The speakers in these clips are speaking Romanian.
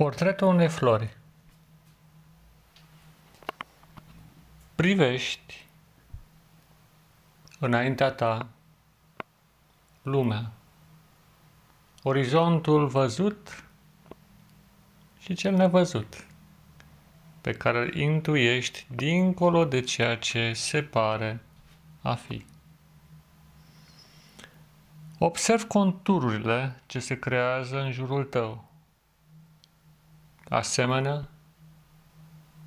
Portretul unei flori. Privești înaintea ta lumea, orizontul văzut și cel nevăzut, pe care îl intuiești dincolo de ceea ce se pare a fi. Observ contururile ce se creează în jurul tău asemenea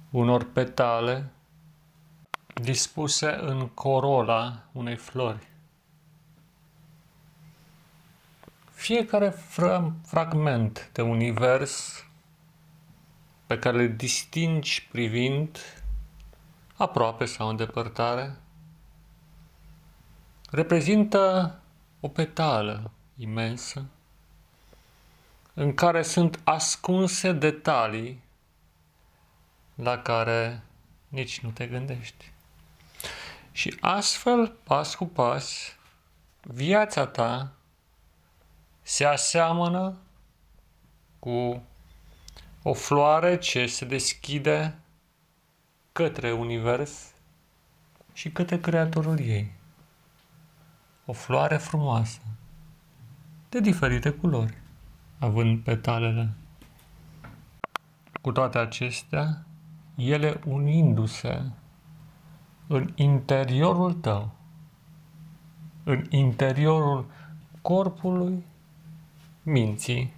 unor petale dispuse în corola unei flori. Fiecare fra- fragment de univers pe care le distingi privind aproape sau în depărtare, reprezintă o petală imensă în care sunt ascunse detalii la care nici nu te gândești. Și astfel, pas cu pas, viața ta se aseamănă cu o floare ce se deschide către univers și către Creatorul ei. O floare frumoasă, de diferite culori având petalele. Cu toate acestea, ele unindu-se în interiorul tău, în interiorul corpului, minții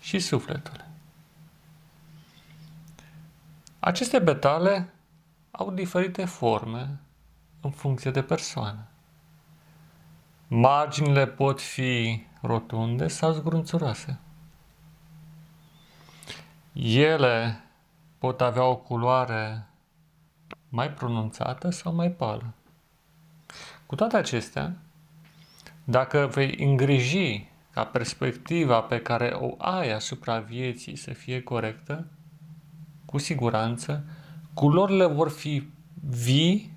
și sufletului. Aceste petale au diferite forme în funcție de persoană. Marginile pot fi rotunde sau zgrunțuroase. Ele pot avea o culoare mai pronunțată sau mai pală. Cu toate acestea, dacă vei îngriji ca perspectiva pe care o ai asupra vieții să fie corectă, cu siguranță, culorile vor fi vii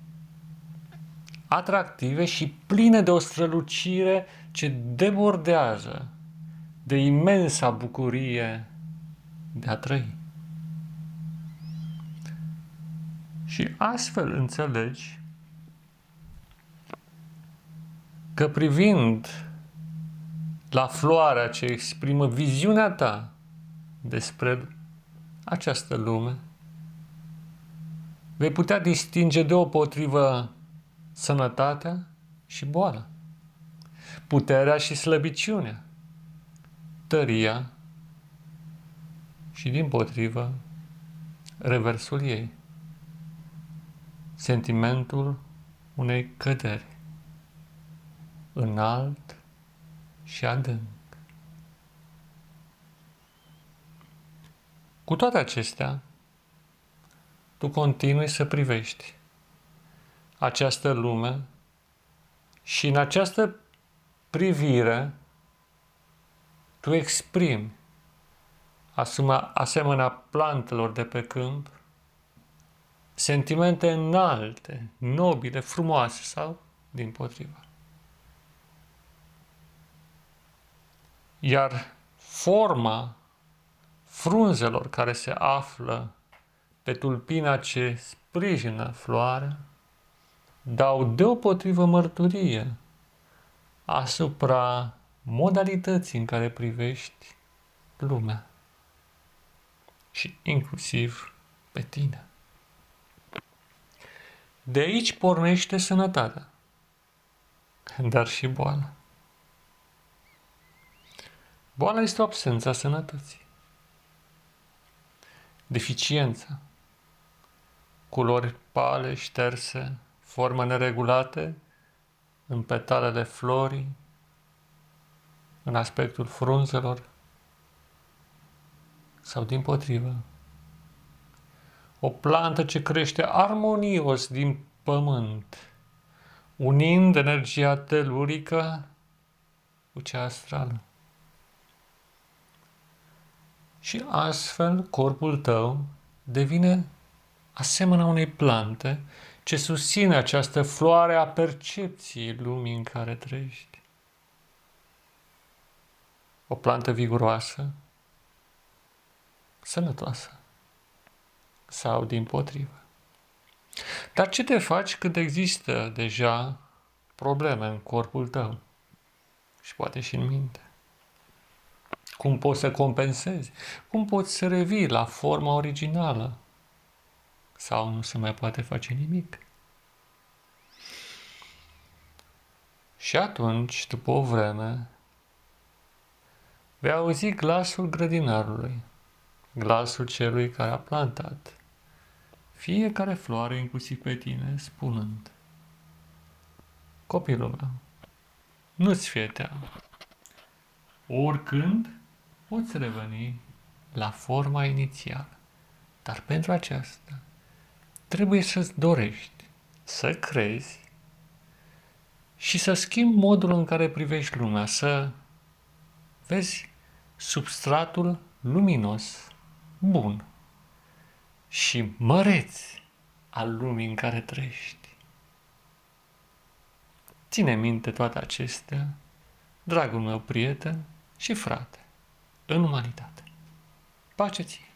atractive și pline de o strălucire ce debordează de imensa bucurie de a trăi. Și astfel înțelegi că privind la floarea ce exprimă viziunea ta despre această lume, vei putea distinge deopotrivă sănătatea și boala, puterea și slăbiciunea, tăria și, din potrivă, reversul ei, sentimentul unei căderi, înalt și adânc. Cu toate acestea, tu continui să privești această lume și în această privire tu exprimi asuma, asemenea plantelor de pe câmp sentimente înalte, nobile, frumoase sau din potriva. Iar forma frunzelor care se află pe tulpina ce sprijină floarea dau deopotrivă mărturie asupra modalității în care privești lumea și inclusiv pe tine. De aici pornește sănătatea, dar și boala. Boala este absența sănătății, deficiența, culori pale, șterse, forme neregulate în petalele florii, în aspectul frunzelor sau din potrivă. O plantă ce crește armonios din pământ, unind energia telurică cu cea astrală. Și astfel corpul tău devine asemenea unei plante ce susține această floare a percepției lumii în care trăiești. O plantă viguroasă, sănătoasă. Sau din potrivă. Dar ce te faci când există deja probleme în corpul tău? Și poate și în minte. Cum poți să compensezi? Cum poți să revii la forma originală? Sau nu se mai poate face nimic? Și atunci, după o vreme, vei auzi glasul grădinarului, glasul celui care a plantat fiecare floare inclusiv pe tine, spunând Copilul meu, nu-ți fie teamă. Oricând poți reveni la forma inițială. Dar pentru aceasta trebuie să-ți dorești, să crezi și să schimbi modul în care privești lumea, să vezi substratul luminos, bun și măreț al lumii în care trăiești. Ține minte toate acestea, dragul meu prieten și frate, în umanitate. Pace ție!